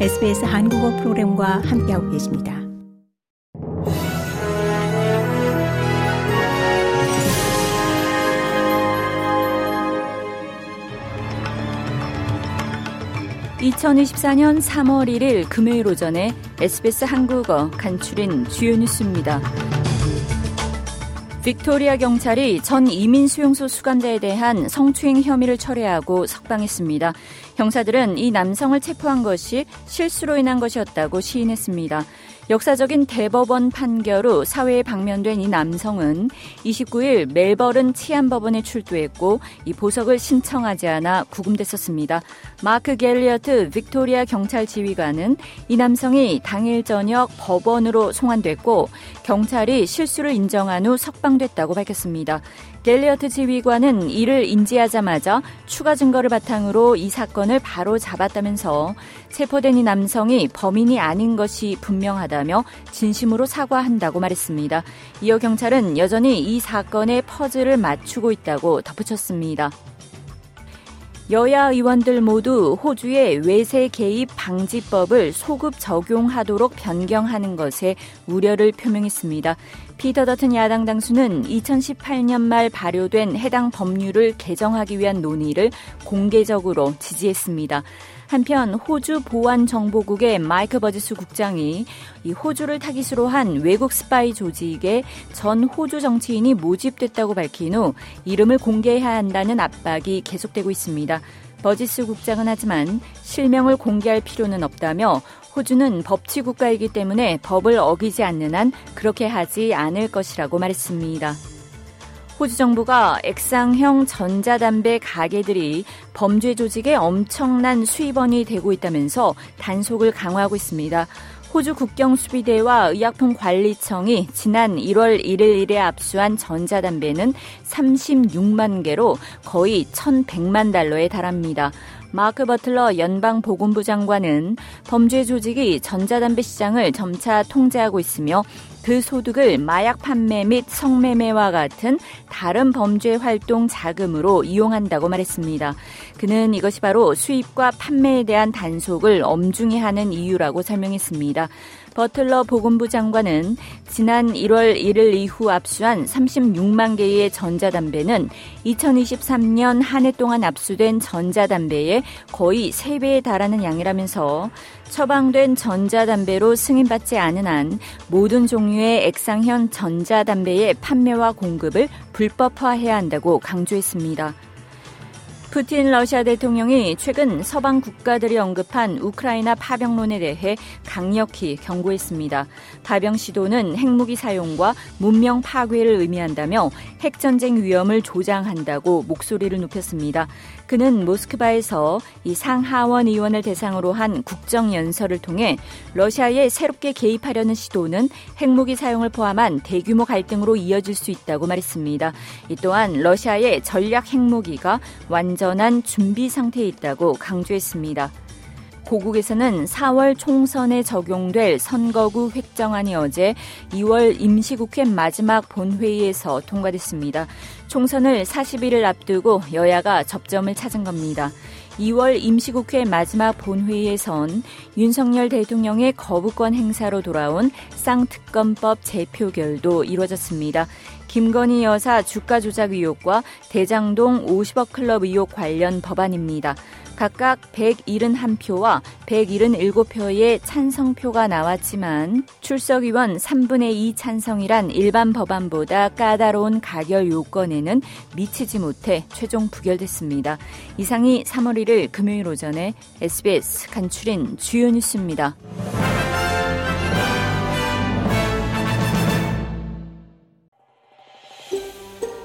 SBS 한국어 프로그램과 함께하고 계십니다. (2024년 3월 1일) 금요일 오전에 SBS 한국어 간추린 주요 뉴스입니다. 빅토리아 경찰이 전 이민 수용소 수감자에 대한 성추행 혐의를 철회하고 석방했습니다. 형사들은 이 남성을 체포한 것이 실수로 인한 것이었다고 시인했습니다. 역사적인 대법원 판결 후 사회에 방면된 이 남성은 29일 멜버른 치안법원에 출두했고 이 보석을 신청하지 않아 구금됐었습니다. 마크 갤리어트 빅토리아 경찰 지휘관은 이 남성이 당일 저녁 법원으로 송환됐고 경찰이 실수를 인정한 후 석방 됐다고 밝혔습니다. 갤리어트 지휘관은 이를 인지하자마자 추가 증거를 바탕으로 이 사건을 바로 잡았다면서 체포된 이 남성이 범인이 아닌 것이 분명하다며 진심으로 사과한다고 말했습니다. 이어 경찰은 여전히 이 사건의 퍼즐을 맞추고 있다고 덧붙였습니다. 여야 의원들 모두 호주의 외세 개입 방지법을 소급 적용하도록 변경하는 것에 우려를 표명했습니다. 피터 더튼 야당 당수는 2018년 말 발효된 해당 법률을 개정하기 위한 논의를 공개적으로 지지했습니다. 한편 호주 보안정보국의 마이크 버지스 국장이 이 호주를 타깃으로 한 외국 스파이 조직에 전 호주 정치인이 모집됐다고 밝힌 후 이름을 공개해야 한다는 압박이 계속되고 있습니다. 버지스 국장은 하지만 실명을 공개할 필요는 없다며 호주는 법치 국가이기 때문에 법을 어기지 않는 한 그렇게 하지 않을 것이라고 말했습니다. 호주 정부가 액상형 전자담배 가게들이 범죄 조직의 엄청난 수입원이 되고 있다면서 단속을 강화하고 있습니다. 호주 국경수비대와 의약품관리청이 지난 1월 1일 에 압수한 전자담배는 36만 개로 거의 1,100만 달러에 달합니다. 마크 버틀러 연방보건부 장관은 범죄 조직이 전자담배 시장을 점차 통제하고 있으며 그 소득을 마약 판매 및 성매매와 같은 다른 범죄 활동 자금으로 이용한다고 말했습니다. 그는 이것이 바로 수입과 판매에 대한 단속을 엄중히 하는 이유라고 설명했습니다. 버틀러 보건부 장관은 지난 1월 1일 이후 압수한 36만 개의 전자담배는 2023년 한 해 동안 압수된 전자담배의 거의 3배에 달하는 양이라면서 처방된 전자담배로 승인받지 않은 한 모든 종류의 액상형 전자담배의 판매와 공급을 불법화해야 한다고 강조했습니다. 푸틴 러시아 대통령이 최근 서방 국가들이 언급한 우크라이나 파병론에 대해 강력히 경고했습니다. 파병 시도는 핵무기 사용과 문명 파괴를 의미한다며 핵전쟁 위험을 조장한다고 목소리를 높였습니다. 그는 모스크바에서 이 상하원 의원을 대상으로 한 국정연설을 통해 러시아에 새롭게 개입하려는 시도는 핵무기 사용을 포함한 대규모 갈등으로 이어질 수 있다고 말했습니다. 이 또한 러시아의 전략 핵무기가 완전 한 준비 상태에 있다고 강조했습니다. 고국에서는 4월 총선에 적용될 선거구 획정안이 어제 2월 임시국회 마지막 본회의에서 통과됐습니다. 총선을 40일을 앞두고 여야가 접점을 찾은 겁니다. 2월 임시국회 마지막 본회의에선 윤석열 대통령의 거부권 행사로 돌아온 쌍특검법 재표결도 이루어졌습니다. 김건희 여사 주가 조작 의혹과 대장동 50억 클럽 의혹 관련 법안입니다. 각각 171표와 177표의 찬성표가 나왔지만 출석의원 3분의 2 찬성이란 일반 법안보다 까다로운 가결 요건에는 미치지 못해 최종 부결됐습니다. 이상이 3월 1일 금요일 오전에 SBS 간추린 주요 뉴스입니다.